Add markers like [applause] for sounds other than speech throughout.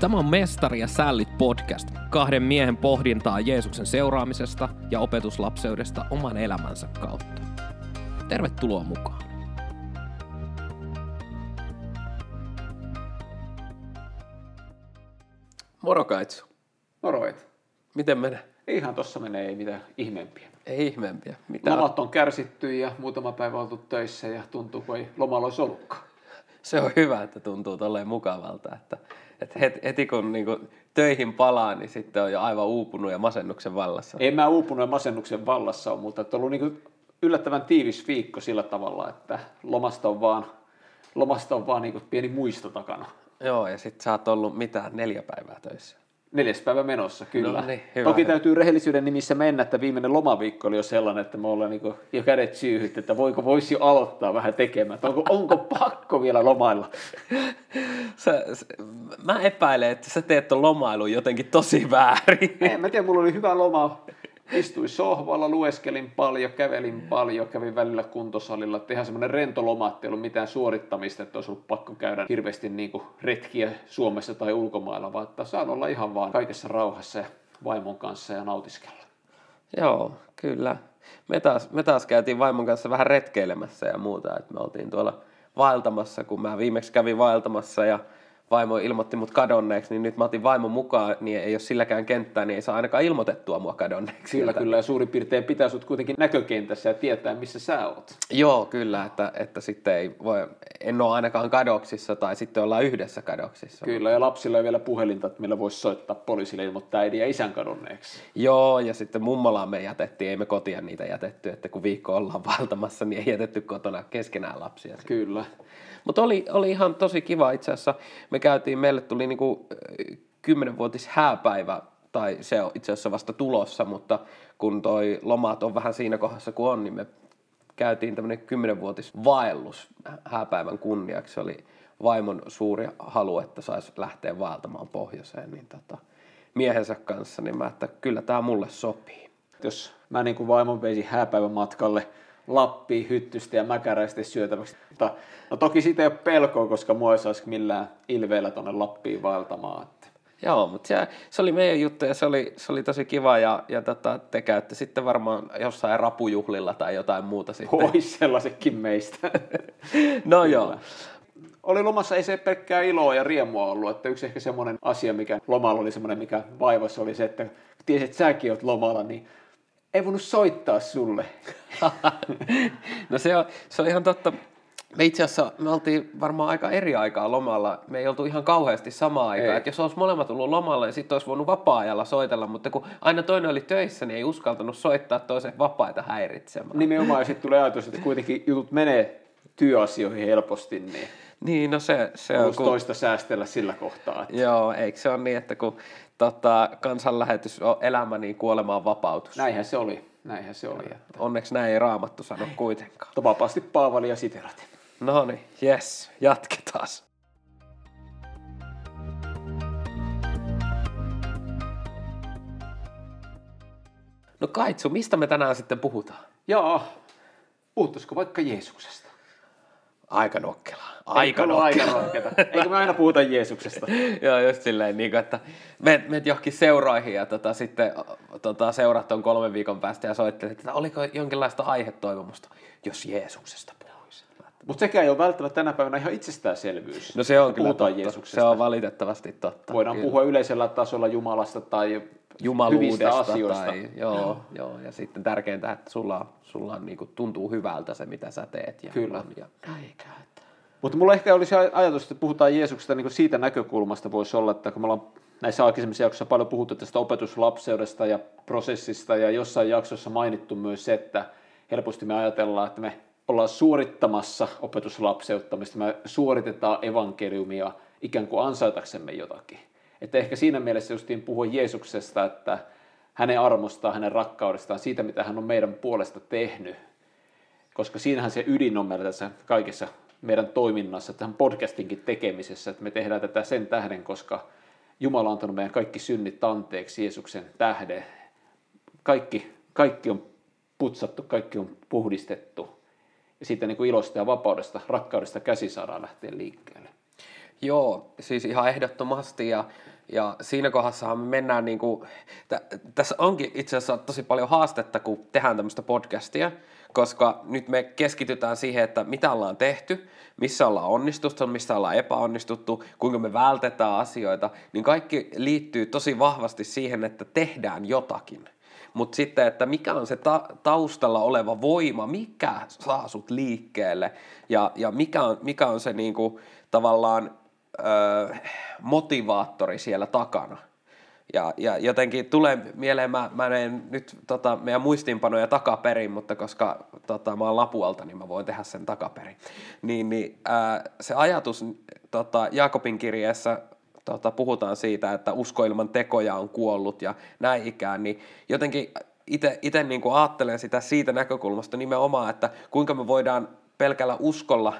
Tämä on Mestari ja Sällit podcast, kahden miehen pohdintaa Jeesuksen seuraamisesta ja opetuslapseudesta oman elämänsä kautta. Tervetuloa mukaan. Moro Kaitsu. Moroit. Miten menee? Ihan tossa menee, ei mitään ihmeempiä. Ei ihmeempiä. Mitä Lomat on kärsitty ja muutama päivä oltu töissä ja tuntuu, kun ei lomalla olisi ollutkaan. Se on hyvä, että tuntuu tolleen mukavalta, että, että heti, heti kun niinku töihin palaa, niin sitten on jo aivan uupunut ja masennuksen vallassa. En mä uupunut ja masennuksen vallassa ole, mutta on ollut niin yllättävän tiivis viikko sillä tavalla, että lomasta on vaan, lomasta on vaan niin pieni muisto takana. Joo, ja sitten sä oot ollut mitä, neljä päivää töissä. Neljäs päivä menossa, kyllä. No niin, hyvä, Toki hyvä. täytyy rehellisyyden nimissä mennä, että viimeinen lomaviikko oli jo sellainen, että me ollaan niin jo kädet syyhyt, että voiko voisi jo aloittaa vähän tekemään. Onko, onko pakko vielä lomailla? Sä, sä, mä epäilen, että sä teet ton lomailun jotenkin tosi väärin. En mä tiedä, mulla oli hyvä loma. Istuin sohvalla, lueskelin paljon, kävelin paljon, kävin välillä kuntosalilla. Ihan semmoinen rento loma, ettei ollut mitään suorittamista, että olisi ollut pakko käydä hirveästi niin kuin retkiä Suomessa tai ulkomailla, vaan että saan olla ihan vaan kaikessa rauhassa ja vaimon kanssa ja nautiskella. Joo, kyllä. Me taas, me taas käytiin vaimon kanssa vähän retkeilemässä ja muuta, että me oltiin tuolla vaeltamassa, kun mä viimeksi kävin vaeltamassa ja vaimo ilmoitti mut kadonneeksi, niin nyt mä otin vaimon mukaan, niin ei ole silläkään kenttää, niin ei saa ainakaan ilmoitettua mua kadonneeksi. Kyllä, Että- kyllä, ja suurin piirtein pitää sut kuitenkin näkökentässä ja tietää, missä sä oot. Joo, kyllä, että, että sitten ei voi, en ole ainakaan kadoksissa tai sitten ollaan yhdessä kadoksissa. Kyllä, ja lapsilla ei vielä puhelinta, että millä voisi soittaa poliisille ilmoittaa äidin ja isän kadonneeksi. Joo, ja sitten mummolaan me jätettiin, ei me kotia niitä jätetty, että kun viikko ollaan valtamassa, niin ei jätetty kotona keskenään lapsia. Kyllä. Mutta oli, oli ihan tosi kiva itse asiassa. Me käytiin, meille tuli niinku kymmenenvuotis hääpäivä, tai se on itse asiassa vasta tulossa, mutta kun toi lomat on vähän siinä kohdassa kuin on, niin me käytiin tämmöinen kymmenenvuotis vaellus hääpäivän kunniaksi. Se oli vaimon suuri halu, että saisi lähteä vaeltamaan pohjoiseen, niin tota, miehensä kanssa, niin mä, että kyllä tämä mulle sopii. Jos mä niin kuin vaimon veisin hääpäivän matkalle Lappiin hyttystä ja mäkäräistä syötäväksi. Mutta, no toki siitä ei ole pelkoa, koska mua ei saisi millään ilveellä tuonne Lappiin vaeltamaan. Joo, mutta se, se oli meidän juttu ja se oli, se oli tosi kiva ja, ja tota, te käytte sitten varmaan jossain rapujuhlilla tai jotain muuta sitten. Pois sellaisekin meistä. [laughs] No joo. oli lomassa ei se pelkkää iloa ja riemua ollut, että yksi ehkä semmoinen asia, mikä lomalla oli semmoinen, mikä vaivassa oli se, että tiesit, että säkin oot lomalla, niin ei voinut soittaa sulle. [laughs] no se on, se on ihan totta. Me itse asiassa, me oltiin varmaan aika eri aikaa lomalla. Me ei oltu ihan kauheasti samaa aikaa. Et jos olisi molemmat ollut lomalla, niin sitten olisi voinut vapaa-ajalla soitella. Mutta kun aina toinen oli töissä, niin ei uskaltanut soittaa toisen vapaita häiritsemään. Nimenomaan ja sitten tulee ajatus, että kuitenkin jutut menee työasioihin helposti, niin Niin, no se, se on... Kun, toista säästellä sillä kohtaa. Että joo, eikö se ole niin, että kun tota, kansanlähetys on elämä, niin kuolema on vapautus. näinhän se oli. Näinhän se oli. Että Onneksi näin ei raamattu sano kuitenkaan. vapaasti Paavali ja siteraten. No niin, yes, jatketaan. No Kaitsu, mistä me tänään sitten puhutaan? Jaa, puhuttaisiko vaikka Jeesuksesta? Aika nokkelaa. Aika nokkelaa. Eikö me aina puhuta Jeesuksesta? [laughs] Joo, just silleen, niin kuin, että menet, menet johonkin seuroihin ja tota, sitten tota, seurat on kolmen viikon päästä ja soittelet, että oliko jonkinlaista aihetoivomusta, jos Jeesuksesta puhuisi. Mutta sekään ei ole välttämättä tänä päivänä ihan itsestäänselvyys. No se on kyllä totta. Jeesuksesta. Se on valitettavasti totta. Voidaan kyllä. puhua yleisellä tasolla Jumalasta tai jumaluudesta asioista. tai, joo, joo, ja sitten tärkeintä, että sulla, sulla on, niin kuin, tuntuu hyvältä se, mitä sä teet. Ja, Kyllä. on, ja. Mutta mulla ehkä olisi aj- ajatus, että puhutaan Jeesuksesta niin siitä näkökulmasta voisi olla, että kun me ollaan näissä aikaisemmissa jaksoissa paljon puhuttu tästä opetuslapseudesta ja prosessista ja jossain jaksossa mainittu myös se, että helposti me ajatellaan, että me ollaan suorittamassa opetuslapseuttamista, me suoritetaan evankeliumia ikään kuin ansaitaksemme jotakin. Että ehkä siinä mielessä justiin puhua Jeesuksesta, että hänen armostaan, hänen rakkaudestaan, siitä mitä hän on meidän puolesta tehnyt, koska siinähän se ydin on meillä tässä kaikessa meidän toiminnassa, tämän podcastinkin tekemisessä, että me tehdään tätä sen tähden, koska Jumala on antanut meidän kaikki synnit anteeksi Jeesuksen tähden. Kaikki, kaikki on putsattu, kaikki on puhdistettu. Ja siitä niin kuin ilosta ja vapaudesta, rakkaudesta käsi saadaan lähteä liikkeelle. Joo, siis ihan ehdottomasti ja, ja siinä kohdassahan me mennään niin kuin, t- tässä onkin itse asiassa tosi paljon haastetta, kun tehdään tämmöistä podcastia, koska nyt me keskitytään siihen, että mitä ollaan tehty, missä ollaan onnistuttu, missä ollaan epäonnistuttu, kuinka me vältetään asioita, niin kaikki liittyy tosi vahvasti siihen, että tehdään jotakin. Mutta sitten, että mikä on se ta- taustalla oleva voima, mikä saa sut liikkeelle ja, ja mikä, on, mikä on se niinku, tavallaan ö, motivaattori siellä takana. Ja, ja jotenkin tulee mieleen, mä, mä en nyt tota, meidän muistiinpanoja takaperin, mutta koska tota, mä oon Lapualta, niin mä voin tehdä sen takaperin. Niin, niin ää, se ajatus tota, Jaakobin kirjeessä tota, puhutaan siitä, että usko ilman tekoja on kuollut ja näin ikään, niin jotenkin itse niin ajattelen sitä siitä näkökulmasta nimenomaan, että kuinka me voidaan pelkällä uskolla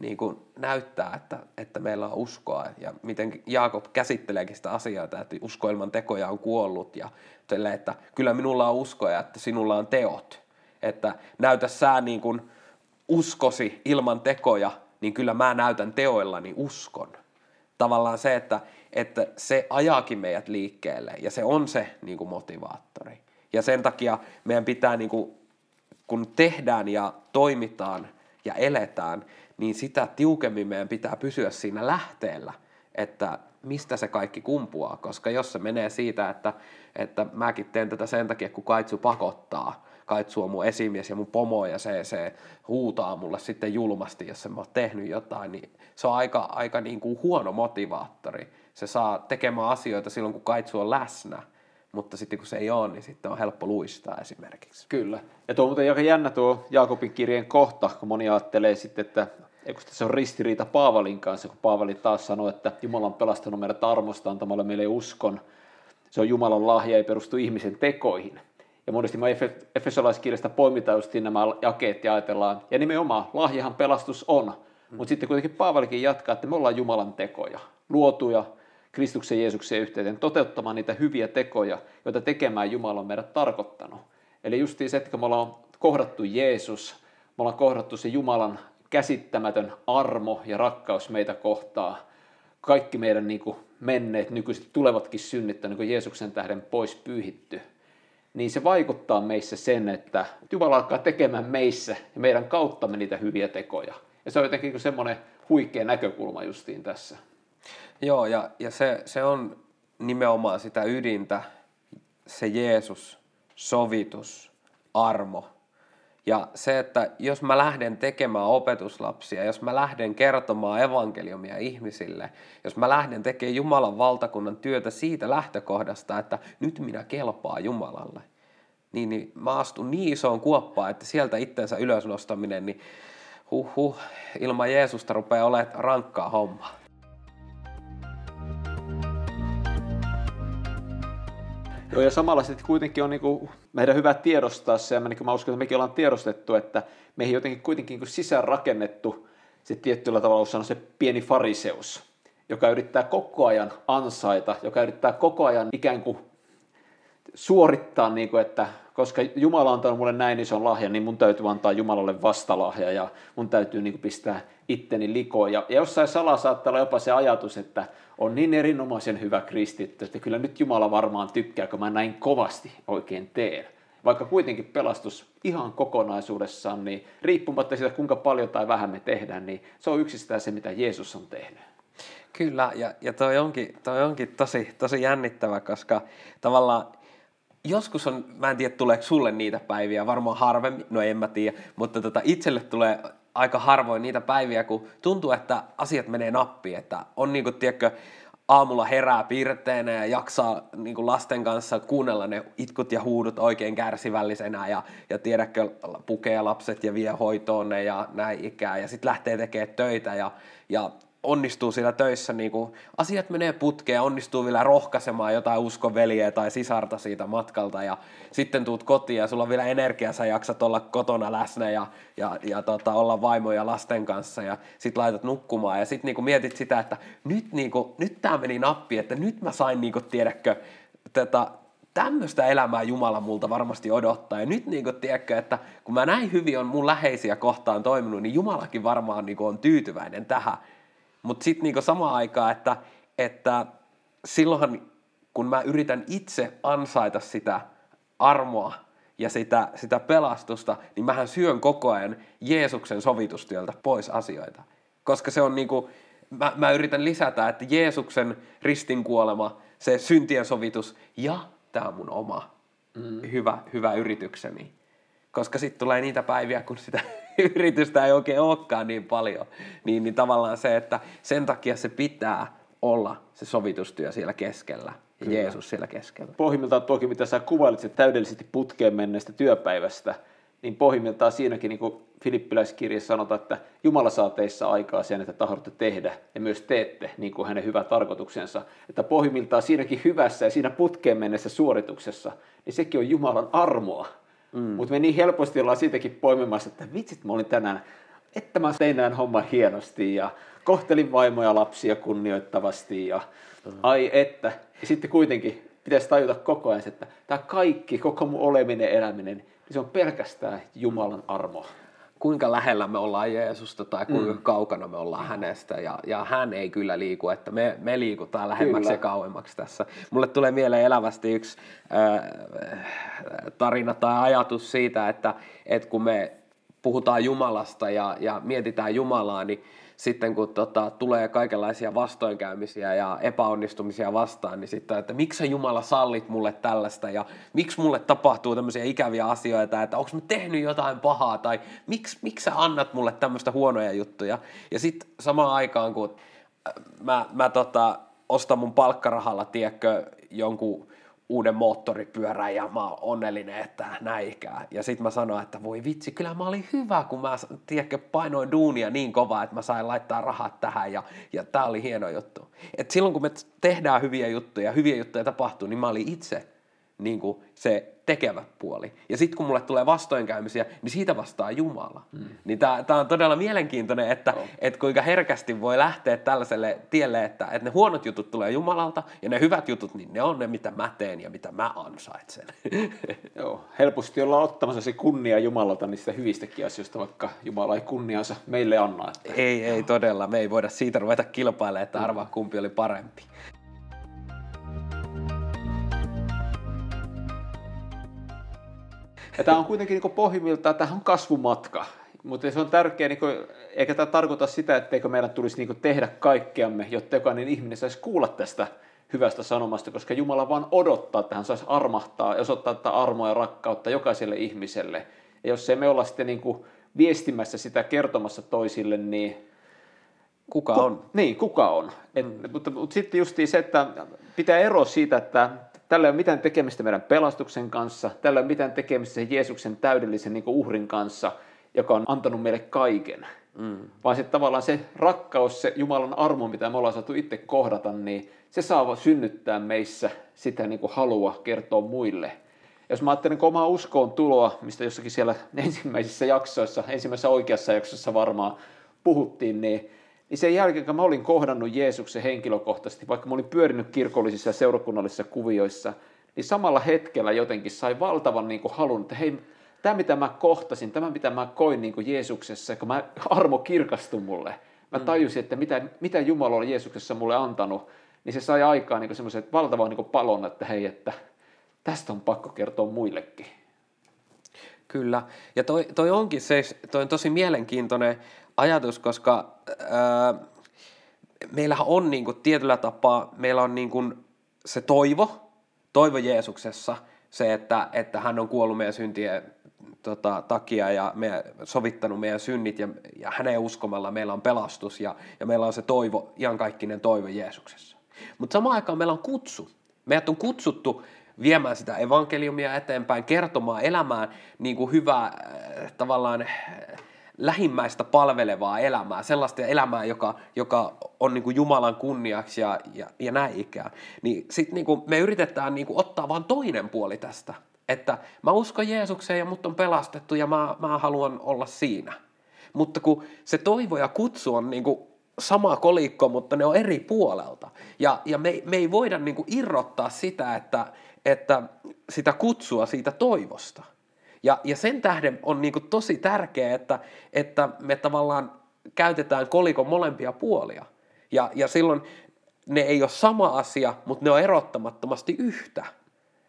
niin kuin näyttää, että, että meillä on uskoa ja miten Jaakob käsitteleekin sitä asiaa, että usko ilman tekoja on kuollut ja tälle, että kyllä minulla on uskoja, että sinulla on teot. Että näytä sä niin kuin uskosi ilman tekoja, niin kyllä mä näytän teoillani uskon. Tavallaan se, että, että se ajaakin meidät liikkeelle ja se on se niin kuin motivaattori. Ja sen takia meidän pitää, niin kuin, kun tehdään ja toimitaan ja eletään, niin sitä tiukemmin meidän pitää pysyä siinä lähteellä, että mistä se kaikki kumpuaa, koska jos se menee siitä, että, että mäkin teen tätä sen takia, kun Kaitsu pakottaa, Kaitsu on mun esimies ja mun pomo ja se, se huutaa mulle sitten julmasti, jos en mä oon tehnyt jotain, niin se on aika, aika niin kuin huono motivaattori. Se saa tekemään asioita silloin, kun Kaitsu on läsnä, mutta sitten kun se ei ole, niin sitten on helppo luistaa esimerkiksi. Kyllä. Ja tuo on muuten aika jännä tuo Jaakobin kirjeen kohta, kun moni ajattelee sitten, että kun se on ristiriita Paavalin kanssa, kun Paavali taas sanoi, että Jumala on pelastanut meidät armosta antamalla meille uskon. Se on Jumalan lahja, ei perustu ihmisen tekoihin. Ja monesti me Efesolaiskirjasta poimitaan just nämä jakeet ja ajatellaan, ja nimenomaan lahjahan pelastus on. Mm. Mutta sitten kuitenkin Paavalikin jatkaa, että me ollaan Jumalan tekoja, luotuja Kristuksen Jeesuksen yhteyteen, toteuttamaan niitä hyviä tekoja, joita tekemään Jumala on meidät tarkoittanut. Eli justiin se, että kun me ollaan kohdattu Jeesus, me ollaan kohdattu se Jumalan käsittämätön armo ja rakkaus meitä kohtaa. Kaikki meidän niin kuin menneet, nykyiset, tulevatkin synnit on niin Jeesuksen tähden pois pyyhitty. Niin se vaikuttaa meissä sen, että Jumala alkaa tekemään meissä ja meidän kauttamme niitä hyviä tekoja. Ja se on jotenkin niin semmoinen huikea näkökulma justiin tässä. Joo, ja, ja se, se on nimenomaan sitä ydintä, se Jeesus, sovitus, armo – ja se, että jos mä lähden tekemään opetuslapsia, jos mä lähden kertomaan evankeliumia ihmisille, jos mä lähden tekemään Jumalan valtakunnan työtä siitä lähtökohdasta, että nyt minä kelpaa Jumalalle, niin, niin mä astun niin isoon kuoppaan, että sieltä itsensä ylös nostaminen, niin huh, huh ilman Jeesusta rupeaa olemaan rankkaa hommaa. Joo, ja samalla sitten kuitenkin on niin kuin meidän hyvä tiedostaa se, ja mä, niin mä uskon, että mekin ollaan tiedostettu, että meihin jotenkin kuitenkin niin sisään rakennettu se tietyllä tavalla on se pieni fariseus, joka yrittää koko ajan ansaita, joka yrittää koko ajan ikään kuin suorittaa, niin kuin, että koska Jumala on antanut mulle näin ison lahjan, niin mun täytyy antaa Jumalalle vastalahja ja mun täytyy niin kuin pistää itteni likoon. Ja, ja jossain salaa saattaa olla jopa se ajatus, että on niin erinomaisen hyvä kristitty, että kyllä nyt Jumala varmaan tykkää, kun mä näin kovasti oikein teen. Vaikka kuitenkin pelastus ihan kokonaisuudessaan, niin riippumatta siitä, kuinka paljon tai vähän me tehdään, niin se on yksistään se, mitä Jeesus on tehnyt. Kyllä, ja, ja toi, onkin, toi onkin tosi, tosi jännittävä, koska tavallaan joskus on, mä en tiedä tuleeko sulle niitä päiviä, varmaan harvemmin, no en mä tiedä, mutta tota, itselle tulee aika harvoin niitä päiviä, kun tuntuu, että asiat menee nappiin, että on niinku, tiedätkö, aamulla herää piirteenä ja jaksaa niin lasten kanssa kuunnella ne itkut ja huudut oikein kärsivällisenä ja, ja tiedäkö, pukee lapset ja vie hoitoon ne ja näin ikää ja sitten lähtee tekemään töitä ja, ja onnistuu siellä töissä, niin kuin asiat menee putkeen onnistuu vielä rohkaisemaan jotain uskoveliä tai sisarta siitä matkalta ja sitten tuut kotiin ja sulla on vielä energia, sä jaksat olla kotona läsnä ja, ja, ja tota, olla vaimo ja lasten kanssa ja sitten laitat nukkumaan ja sitten niin mietit sitä, että nyt, niin kuin, nyt tämä meni nappi, että nyt mä sain niin kuin, tiedäkö, tätä, tämmöistä elämää Jumala multa varmasti odottaa. Ja nyt niin kuin, tiedätkö, että kun mä näin hyvin on mun läheisiä kohtaan toiminut, niin Jumalakin varmaan niin kuin, on tyytyväinen tähän Mutta sitten niinku samaan aikaan, että, että silloinhan kun mä yritän itse ansaita sitä armoa ja sitä, sitä pelastusta, niin mähän syön koko ajan Jeesuksen sovitustyöltä pois asioita. Koska se on niinku, mä, mä yritän lisätä, että Jeesuksen ristinkuolema, se syntien sovitus ja tämä on mun oma mm. hyvä, hyvä yritykseni. Koska sitten tulee niitä päiviä, kun sitä yritystä ei oikein olekaan niin paljon, niin, niin tavallaan se, että sen takia se pitää olla se sovitustyö siellä keskellä ja Kyllä. Jeesus siellä keskellä. Pohjimmiltaan toki, mitä sä kuvailit täydellisesti putkeen menneestä työpäivästä, niin pohjimmiltaan siinäkin, niin kuin Filippiläiskirjassa sanotaan, että Jumala saa teissä aikaa sen, että tahdotte tehdä ja myös teette niin kuin hänen hyvä tarkoituksensa. Että pohjimmiltaan siinäkin hyvässä ja siinä putkeen mennessä suorituksessa, niin sekin on Jumalan armoa. Mm. Mutta me niin helposti ollaan siitäkin poimimassa, että vitsit mä olin tänään, että mä tein näin homman hienosti ja kohtelin vaimoja lapsia kunnioittavasti ja mm. ai että. Ja sitten kuitenkin pitäisi tajuta koko ajan, että tämä kaikki, koko mun oleminen, eläminen, niin se on pelkästään Jumalan armoa kuinka lähellä me ollaan Jeesusta tai kuinka mm. kaukana me ollaan hänestä. Ja, ja hän ei kyllä liiku, että me, me liikutaan lähemmäksi kyllä. ja kauemmaksi tässä. Mulle tulee mieleen elävästi yksi äh, tarina tai ajatus siitä, että, että kun me puhutaan Jumalasta ja, ja mietitään Jumalaa, niin sitten kun tota, tulee kaikenlaisia vastoinkäymisiä ja epäonnistumisia vastaan, niin sitten, että miksi Jumala sallit mulle tällaista ja miksi mulle tapahtuu tämmöisiä ikäviä asioita, että onko mä tehnyt jotain pahaa tai miksi, miksi sä annat mulle tämmöistä huonoja juttuja. Ja sitten samaan aikaan, kun äh, mä, mä tota, ostan mun palkkarahalla, tiedätkö, jonkun uuden moottoripyörän ja mä oon onnellinen, että näikään. Ja sitten mä sanoin, että voi vitsi, kyllä mä olin hyvä, kun mä tiedätkö, painoin duunia niin kovaa, että mä sain laittaa rahat tähän ja, ja tää oli hieno juttu. Et silloin kun me tehdään hyviä juttuja, hyviä juttuja tapahtuu, niin mä olin itse niin kuin se tekevä puoli. Ja sitten kun mulle tulee vastoinkäymisiä, niin siitä vastaa Jumala. Mm. Niin tämä on todella mielenkiintoinen, että oh. et kuinka herkästi voi lähteä tällaiselle tielle, että et ne huonot jutut tulee Jumalalta ja ne hyvät jutut, niin ne on ne, mitä mä teen ja mitä mä ansaitsen. [laughs] Joo, helposti ollaan ottamassa se kunnia Jumalalta niistä hyvistäkin asioista, vaikka Jumala ei kunniansa meille anna. Että... Ei, ei todella. Me ei voida siitä ruveta kilpailemaan, että arvaa kumpi oli parempi. Ja tämä on kuitenkin niin pohjimmiltaan, tämä on kasvumatka. Mutta se on tärkeää, niin kuin, eikä tämä tarkoita sitä, etteikö meidän tulisi niin kuin, tehdä kaikkeamme, jotta jokainen ihminen saisi kuulla tästä hyvästä sanomasta, koska Jumala vaan odottaa, että hän saisi armahtaa ja osoittaa tätä armoa ja rakkautta jokaiselle ihmiselle. Ja jos ei me olla sitten niin kuin, viestimässä sitä kertomassa toisille, niin Kuka on? Niin, kuka on. Et, mm. mutta, mutta sitten justiin se, että pitää eroa siitä, että Tällä ei ole mitään tekemistä meidän pelastuksen kanssa, tällä ei ole mitään tekemistä sen Jeesuksen täydellisen niin uhrin kanssa, joka on antanut meille kaiken. Mm. Vaan se tavallaan se rakkaus, se Jumalan armo, mitä me ollaan saatu itse kohdata, niin se saa synnyttää meissä sitä niin kuin halua kertoa muille. Jos mä ajattelen omaa uskoon tuloa, mistä jossakin siellä [laughs] ensimmäisissä jaksoissa, ensimmäisessä oikeassa jaksossa varmaan puhuttiin, niin niin sen jälkeen, kun mä olin kohdannut Jeesuksen henkilökohtaisesti, vaikka mä olin pyörinyt kirkollisissa ja seurakunnallisissa kuvioissa, niin samalla hetkellä jotenkin sai valtavan niin kuin halun, että hei, tämä mitä mä kohtasin, tämä mitä mä koin niin kuin Jeesuksessa, kun mä, [laughs] armo kirkastui mulle, mä mm. tajusin, että mitä, mitä Jumala on Jeesuksessa mulle antanut, niin se sai aikaan niin semmoisen valtavan niin palon, että hei, että tästä on pakko kertoa muillekin. Kyllä, ja toi, toi onkin se, toi on tosi mielenkiintoinen ajatus, koska ää, meillähän on niin kuin, tietyllä tapaa, meillä on niin kuin, se toivo, toivo Jeesuksessa, se, että, että hän on kuollut meidän syntien tota, takia ja me sovittanut meidän synnit ja, ja hänen uskomalla meillä on pelastus ja, ja meillä on se toivo, iankaikkinen toivo Jeesuksessa. Mutta samaan aikaan meillä on kutsu. Meidät on kutsuttu viemään sitä evankeliumia eteenpäin, kertomaan elämään niin kuin hyvää äh, tavallaan lähimmäistä palvelevaa elämää, sellaista elämää, joka, joka on niin kuin Jumalan kunniaksi ja, ja, ja näin ikään, niin sitten niin me yritetään niin kuin ottaa vain toinen puoli tästä. Että mä uskon Jeesukseen ja mut on pelastettu ja mä, mä haluan olla siinä. Mutta kun se toivo ja kutsu on niin kuin sama kolikko, mutta ne on eri puolelta. Ja, ja me, me ei voida niin kuin irrottaa sitä, että, että sitä kutsua siitä toivosta. Ja, ja sen tähden on niin kuin tosi tärkeää, että, että me tavallaan käytetään kolikon molempia puolia. Ja, ja silloin ne ei ole sama asia, mutta ne on erottamattomasti yhtä.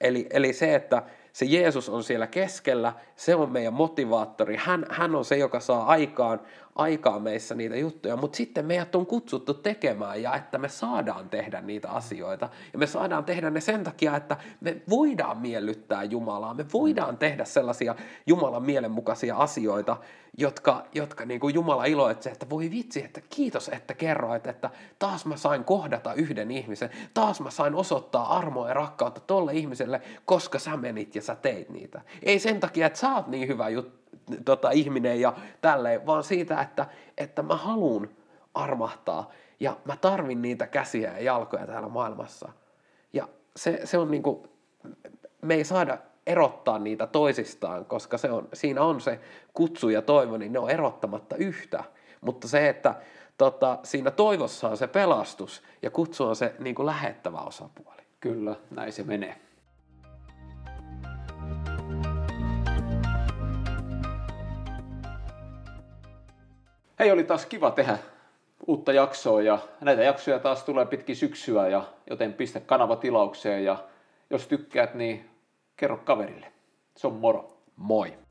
Eli, eli se, että se Jeesus on siellä keskellä, se on meidän motivaattori. Hän, hän on se, joka saa aikaan, aikaan meissä niitä juttuja, mutta sitten meidät on kutsuttu tekemään ja että me saadaan tehdä niitä asioita. Ja me saadaan tehdä ne sen takia, että me voidaan miellyttää Jumalaa, me voidaan tehdä sellaisia Jumalan mielenmukaisia asioita, jotka, jotka niin kuin Jumala iloitsee, että voi vitsi, että kiitos, että kerroit, että taas mä sain kohdata yhden ihmisen, taas mä sain osoittaa armoa ja rakkautta tolle ihmiselle, koska sä menit ja sä teit niitä. Ei sen takia, että sä oot niin hyvä juttu, tota, ihminen ja tälleen, vaan siitä, että, että mä haluan armahtaa ja mä tarvin niitä käsiä ja jalkoja täällä maailmassa. Ja se, se on niin kuin, me ei saada erottaa niitä toisistaan, koska se on, siinä on se kutsu ja toivo, niin ne on erottamatta yhtä. Mutta se, että tota, siinä toivossa on se pelastus ja kutsu on se niin kuin lähettävä osapuoli. Kyllä, näin se menee. Hei, oli taas kiva tehdä uutta jaksoa ja näitä jaksoja taas tulee pitkin syksyä, ja, joten pistä kanava tilaukseen ja jos tykkäät, niin kerro kaverille. Se on moro. Moi!